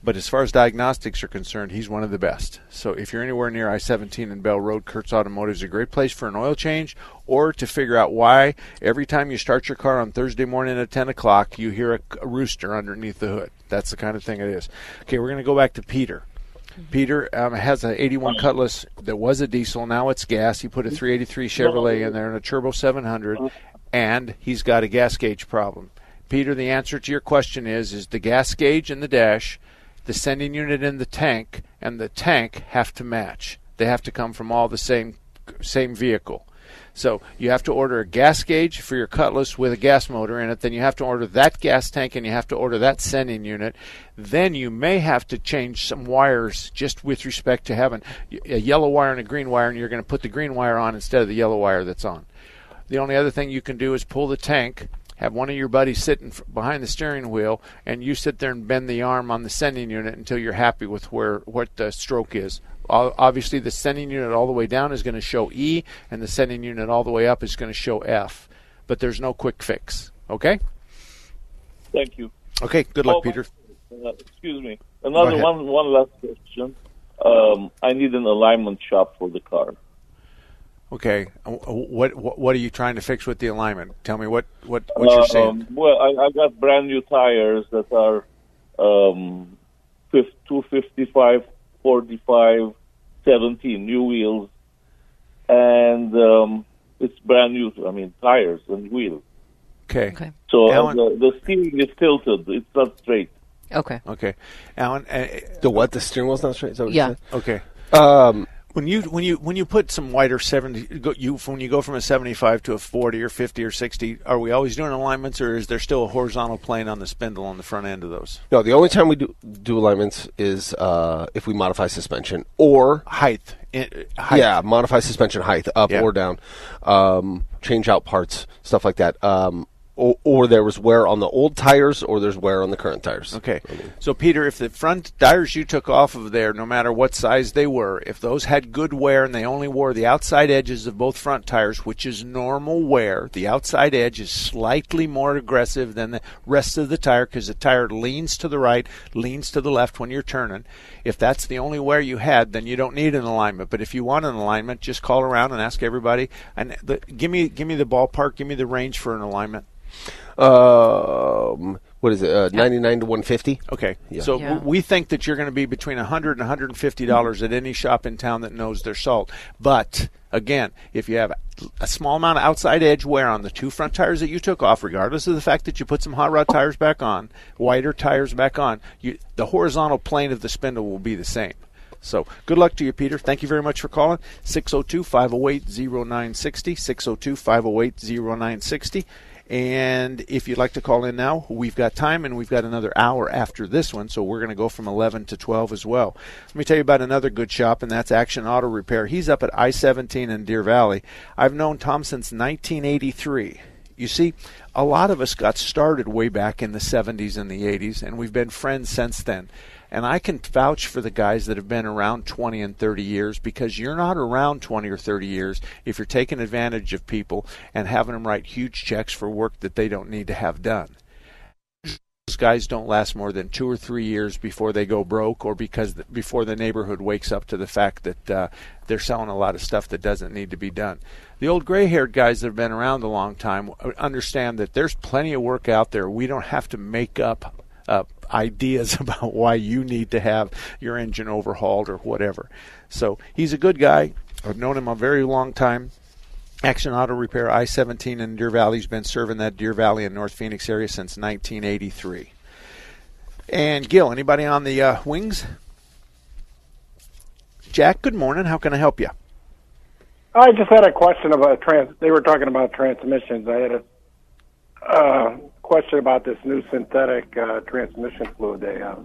But as far as diagnostics are concerned, he's one of the best. So if you're anywhere near I-17 and Bell Road, Kurt's Automotive is a great place for an oil change or to figure out why every time you start your car on Thursday morning at 10 o'clock, you hear a, a rooster underneath the hood. That's the kind of thing it is. Okay, we're going to go back to Peter. Peter um, has an 81 Cutlass that was a diesel. Now it's gas. He put a 383 Chevrolet in there and a Turbo 700, and he's got a gas gauge problem. Peter, the answer to your question is: is the gas gauge in the dash, the sending unit in the tank, and the tank have to match. They have to come from all the same same vehicle. So you have to order a gas gauge for your Cutlass with a gas motor in it. Then you have to order that gas tank and you have to order that sending unit. Then you may have to change some wires just with respect to having a yellow wire and a green wire, and you're going to put the green wire on instead of the yellow wire that's on. The only other thing you can do is pull the tank, have one of your buddies sitting behind the steering wheel, and you sit there and bend the arm on the sending unit until you're happy with where what the stroke is. Obviously, the sending unit all the way down is going to show E, and the sending unit all the way up is going to show F. But there's no quick fix. Okay? Thank you. Okay. Good luck, Oh, Peter. Uh, excuse me. Another one. One last question. Um, I need an alignment shop for the car. Okay. Uh, What, what what are you trying to fix with the alignment? Tell me what what what you're saying. Um, well, I, I got brand new tires that are um, 255, 45, 17 new wheels, and um, it's brand new. I mean, tires and wheels. Okay. Okay. So uh, Alan- the, the steering is tilted. It's not straight. Okay. Okay, Alan. Uh, The what? The steering wheel's not straight. Is that what you Yeah. said? Okay. Um, when you when you when you put some wider seventy, you when you go from a seventy-five to a forty or fifty or sixty, are we always doing alignments, or is there still a horizontal plane on the spindle on the front end of those? No, the only time we do do alignments is uh, if we modify suspension or height. height. Yeah, modify suspension height up Yeah. or down, um, change out parts, stuff like that. Um, or, or there was wear on the old tires, or there's wear on the current tires. Okay. So, Peter, if the front tires you took off of there, no matter what size they were, if those had good wear and they only wore the outside edges of both front tires, which is normal wear, the outside edge is slightly more aggressive than the rest of the tire because the tire leans to the right, leans to the left when you're turning. If that's the only wear you had, then you don't need an alignment. But if you want an alignment, just call around and ask everybody. And the, give me give me the ballpark, give me the range for an alignment. Um, What is it? Uh, Ninety nine to one fifty. Okay. Yeah. So Yeah. we think that you're going to be between 100 and 150 dollars at any shop in town that knows their salt. But again, if you have a small amount of outside edge wear on the two front tires that you took off, regardless of the fact that you put some hot rod tires back on, wider tires back on, you, the horizontal plane of the spindle will be the same. So good luck to you, Peter. Thank you very much for calling. 602 508 0960. 602 508 0960. And if you'd like to call in now, we've got time and we've got another hour after this one, so we're going to go from 11 to 12 as well. Let me tell you about another good shop, and that's Action Auto Repair. He's up at I 17 in Deer Valley. I've known Tom since 1983. You see, a lot of us got started way back in the 70s and the 80s, and we've been friends since then. And I can vouch for the guys that have been around 20 and 30 years because you're not around 20 or 30 years if you're taking advantage of people and having them write huge checks for work that they don't need to have done. Those guys don't last more than two or three years before they go broke or because before the neighborhood wakes up to the fact that uh, they're selling a lot of stuff that doesn't need to be done. The old gray haired guys that have been around a long time understand that there's plenty of work out there. We don't have to make up uh, ideas about why you need to have your engine overhauled or whatever. So he's a good guy. I've known him a very long time. Action Auto Repair, I 17 in Deer Valley. He's been serving that Deer Valley and North Phoenix area since 1983. And Gil, anybody on the uh, wings? Jack, good morning. How can I help you? I just had a question about trans. They were talking about transmissions. I had a uh, question about this new synthetic uh, transmission fluid they have.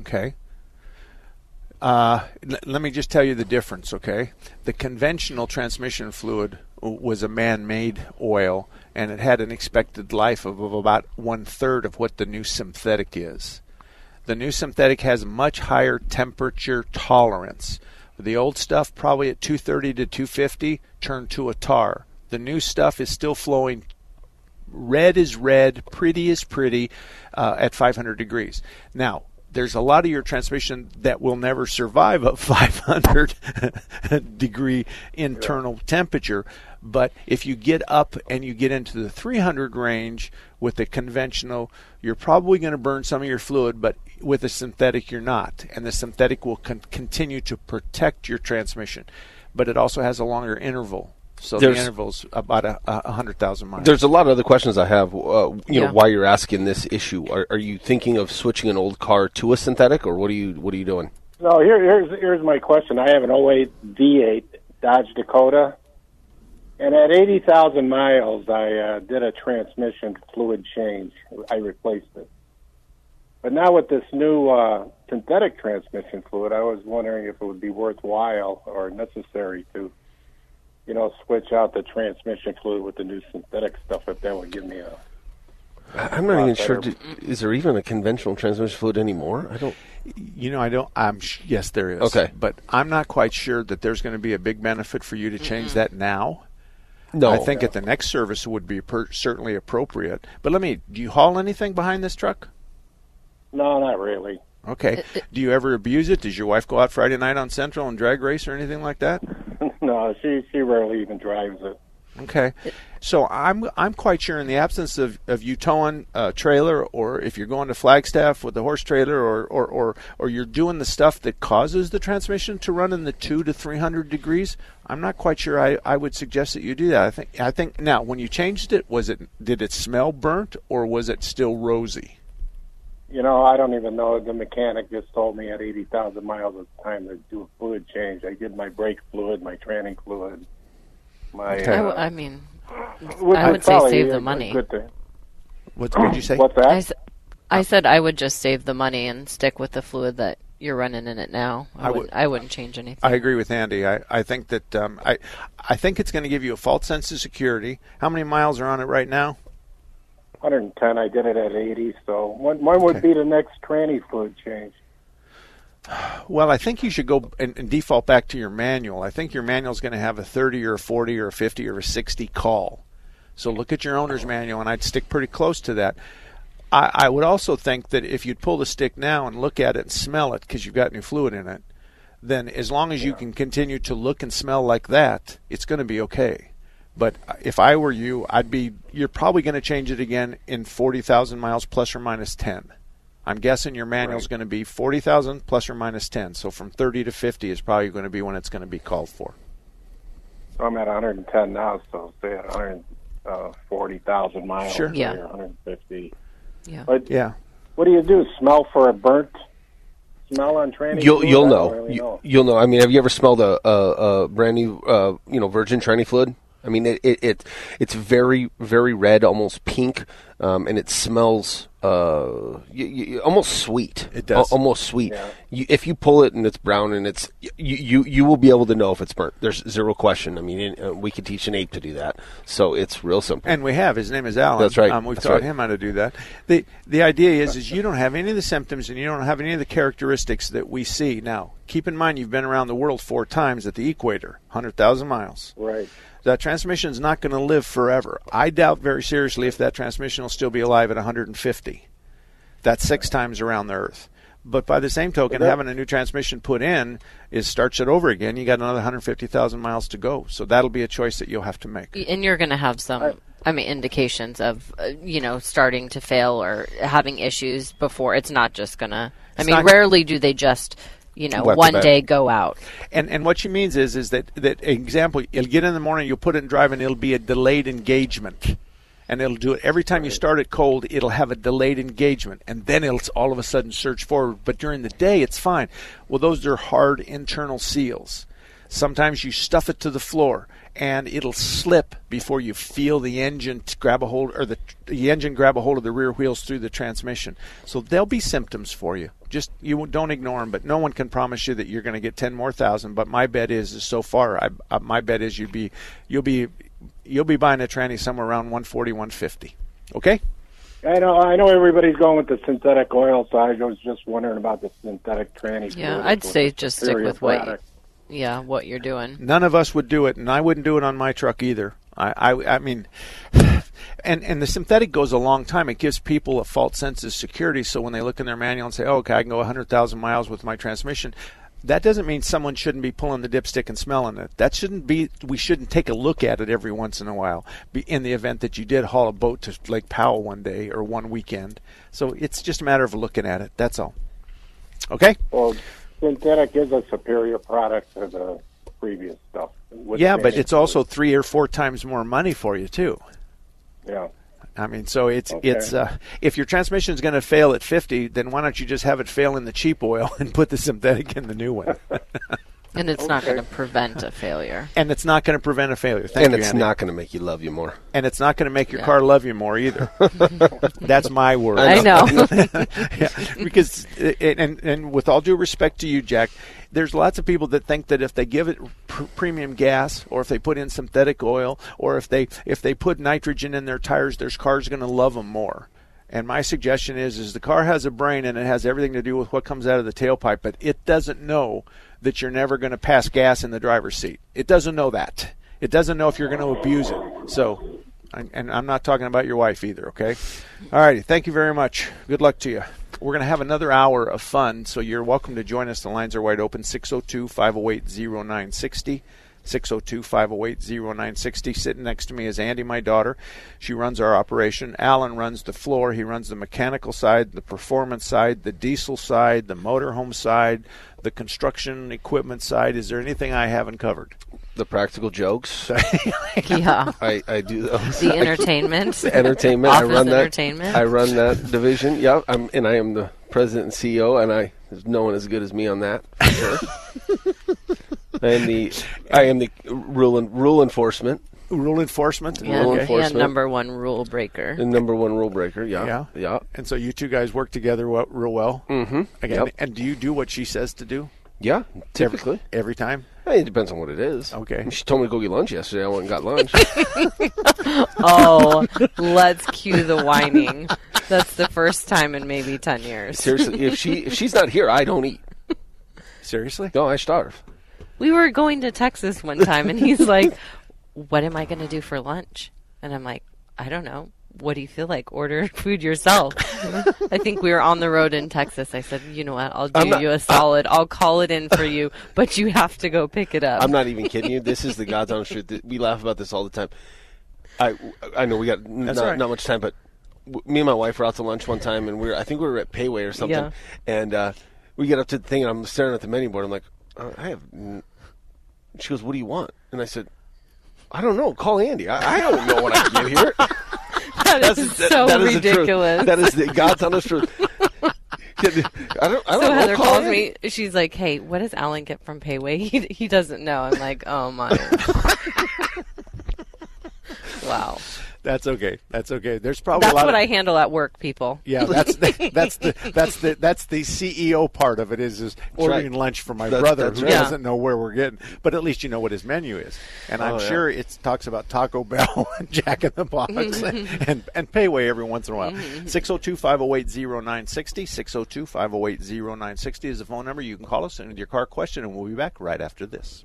Okay. Uh, l- let me just tell you the difference, okay? The conventional transmission fluid was a man made oil, and it had an expected life of, of about one third of what the new synthetic is. The new synthetic has much higher temperature tolerance. The old stuff, probably at 230 to 250, turned to a tar. The new stuff is still flowing red is red, pretty is pretty uh, at 500 degrees. Now, there's a lot of your transmission that will never survive a 500 degree internal temperature. But if you get up and you get into the 300 range with the conventional, you're probably going to burn some of your fluid, but with a synthetic, you're not. And the synthetic will con- continue to protect your transmission. But it also has a longer interval. So There's- the interval's about a, a hundred thousand miles. There's a lot of other questions I have. Uh, you Yeah. know, why you're asking this issue? Are, are you thinking of switching an old car to a synthetic, or what are you what are you doing? No, here, here's here's my question. I have an 08 V8 Dodge Dakota, and at 80,000 miles, I uh, did a transmission fluid change. I replaced it. But now with this new uh, synthetic transmission fluid, I was wondering if it would be worthwhile or necessary to, you know, switch out the transmission fluid with the new synthetic stuff. If that would give me a I'm not even sure. better. Do, is there even a conventional transmission fluid anymore? I don't. You know, I don't. I'm sh- yes, there is. Okay. but I'm not quite sure that there's going to be a big benefit for you to change that now. No. I think at the next service would be per- certainly appropriate. But let me. Do you haul anything behind this truck? no, not really. Okay. Uh, uh, do you ever abuse it? Does your wife go out Friday night on Central and drag race or anything like that? no, she she rarely even drives it. Okay. So I'm I'm quite sure in the absence of, of you towing a trailer or if you're going to Flagstaff with the horse trailer or, or, or, or you're doing the stuff that causes the transmission to run in the two to three hundred degrees, I'm not quite sure I, I would suggest that you do that. I think I think now when you changed it, was it did it smell burnt or was it still rosy? You know, I don't even know. The mechanic just told me at 80,000 miles it's time to do a fluid change. I did my brake fluid, my tranning fluid, my. I, Uh, w- I mean, would I would say save the money. good thing. What did you say? What's that? I, s- I said I would just save the money and stick with the fluid that you're running in it now. I, I would, would- I wouldn't change anything. I agree with Andy. I, I think that um, I I think it's going to give you a false sense of security. How many miles are on it right now? 110. I did it at 80. So when, when would be the next tranny fluid change? Well, I think you should go and, and default back to your manual. I think your manual is going to have a 30 or a 40 or a 50 or a 60 call. So look at your owner's manual, and I'd stick pretty close to that. I, I would also think that if you'd pull the stick now and look at it and smell it because you've got new fluid in it, then as long as you can continue to look and smell like that, it's going to be okay. But if I were you, I'd be. You're probably going to change it again in forty thousand miles plus or minus ten. I'm guessing your manual's Right. going to be forty thousand plus or minus ten. So from thirty to fifty is probably going to be when it's going to be called for. So I'm at 110 now, so say at 140,000 miles. Sure. Yeah. 150. Yeah. But Yeah. what do you do? Smell for a burnt smell on tranny? You'll fluid? you'll know. really You, know. You'll know. I mean, have you ever smelled a, a, a brand new, uh, you know, virgin tranny fluid? I mean, it, it, it it's very very red, almost pink, um, and it smells uh, y y almost sweet. It does. Al- almost sweet. You, if you pull it and it's brown and it's you, you you will be able to know if it's burnt. There's zero question. I mean, uh, we could teach an ape to do that, so it's real simple. And we have. His name is Alan. That's right. Um, we've That's taught right. him how to do that. the The idea is, is you don't have any of the symptoms and you don't have any of the characteristics that we see. Now, keep in mind, you've been around the world four times at the equator, hundred thousand miles. Right. That transmission is not going to live forever. I doubt very seriously if that transmission will still be alive at 150. That's six times around the Earth. But by the same token, Well, that- having a new transmission put in is starts it over again. You got another 150,000 miles to go. So that'll be a choice that you'll have to make. And you're going to have some, I mean, indications of, uh, you know, starting to fail or having issues before. It's not just going to, I mean, not- rarely do they just, you know, one day go out. And and what she means is is that that example, you'll get in the morning, you'll put it in drive, and it'll be a delayed engagement, and it'll do it every time you start it cold. It'll have a delayed engagement, and then it'll all of a sudden surge forward. But during the day, it's fine. Well, those are hard internal seals. Sometimes you stuff it to the floor, and it'll slip before you feel the engine grab a hold, or the the engine grab a hold of the rear wheels through the transmission. So there'll be symptoms for you. Just you don't ignore them. But no one can promise you that you're going to get ten more thousand. But my bet is, is so far, I, uh, my bet is you'd be you'll be you'll be buying a tranny somewhere around 140, 150. Okay. I know. I know everybody's going with the synthetic oil, so I was just wondering about the synthetic tranny. Yeah, I'd say just stick superior with what, you, product. Yeah, what you're doing. None of us would do it, and I wouldn't do it on my truck either. I, I, I mean, and and the synthetic goes a long time. It gives people a false sense of security. So when they look in their manual and say, "Oh, okay, I can go 100,000 miles with my transmission," that doesn't mean someone shouldn't be pulling the dipstick and smelling it. That shouldn't be. We shouldn't take a look at it every once in a while. Be in the event that you did haul a boat to Lake Powell one day or one weekend. So it's just a matter of looking at it. That's all. Okay. Well, synthetic is a superior product to the previous stuff. yeah, but it's also three or four times more money for you too. Yeah. I mean, so it's Okay. it's uh, if your transmission is going to fail at 50, then why don't you just have it fail in the cheap oil and put the synthetic in the new one? And it's not going to prevent a failure. and it's not going to prevent a failure. Thank you. and you, it's Andy. not going to make you love you more. and it's not going to make your Yeah. car love you more either. That's my word. I know. yeah, because uh, and and with all due respect to you, Jack, there's lots of people that think that if they give it pr- premium gas, or if they put in synthetic oil, or if they if they put nitrogen in their tires, their car's going to love them more. And my suggestion is, is the car has a brain and it has everything to do with what comes out of the tailpipe, but it doesn't know that you're never going to pass gas in the driver's seat. It doesn't know that. It doesn't know if you're going to abuse it. So, and I'm not talking about your wife either. Okay. All righty. Thank you very much. Good luck to you. We're going to have another hour of fun, so you're welcome to join us. The lines are wide open 602 508 0960. 602 508 0960. Sitting next to me is Andy, my daughter. She runs our operation. Alan runs the floor. He runs the mechanical side, the performance side, the diesel side, the motorhome side, the construction equipment side. Is there anything I haven't covered? The practical jokes. Yeah. I, I do those. The entertainment. The entertainment. I Office run that. entertainment. I run that division. Yeah, I'm, and I am the president and CEO, and I there's no one as good as me on that. For sure. I am the I am the rule and rule enforcement. Rule enforcement? Yeah, Rule yeah, enforcement. number one rule breaker. The number one rule breaker. Yeah. Yeah. Yeah. And so you two guys work together well, real well. Mm-hmm. Again, Yep. and do you do what she says to do Yeah. Typically. every, every time? Hey, it depends on what it is. Okay. She told me to go get lunch yesterday. I went and got lunch. oh, let's cue the whining. That's the first time in maybe 10 years. Seriously, if she if she's not here, I don't eat. Seriously? No, I starve. We were going to Texas one time, and he's like, What am I going to do for lunch? And I'm like, I don't know. what do you feel like? Order food yourself. I think we were on the road in Texas. I said, you know what? I'll do not- you a solid. I'll call it in for you, but you have to go pick it up. I'm not even kidding you. This is the God's honest truth. Th- We laugh about this all the time. I I know we got not, all right. not much time, but me and my wife were out to lunch one time, and we were I think we were at Pei Wei or something, Yeah. and uh, we get up to the thing, and I'm staring at the menu board. I'm like, uh, I have. N-. She goes, "What do you want?" And I said, "I don't know. Call Andy. I, I don't know what I get here." That is so that is the truth. ridiculous. That is the God's honest truth. I don't. I don't so know. Heather Call calls Andy. me. She's like, "Hey, what does Alan get from Pei Wei? He he doesn't know." I'm like, "Oh my." wow. That's okay. That's okay. There's probably That's a lot what of, I handle at work, people. Yeah, that's the, that's the that's the that's the CEO part of it is is ordering right. lunch for my That's- brother that's who right. Doesn't know where we're getting, but at least you know what his menu is, and I'm Oh, yeah. sure it talks about Taco Bell and Jack in the Box and, and and Pei Wei every once in a while. Mm-hmm. 602-508-0960, 602-508-0960 is the phone number. You can call us and with your car question, and we'll be back right after this.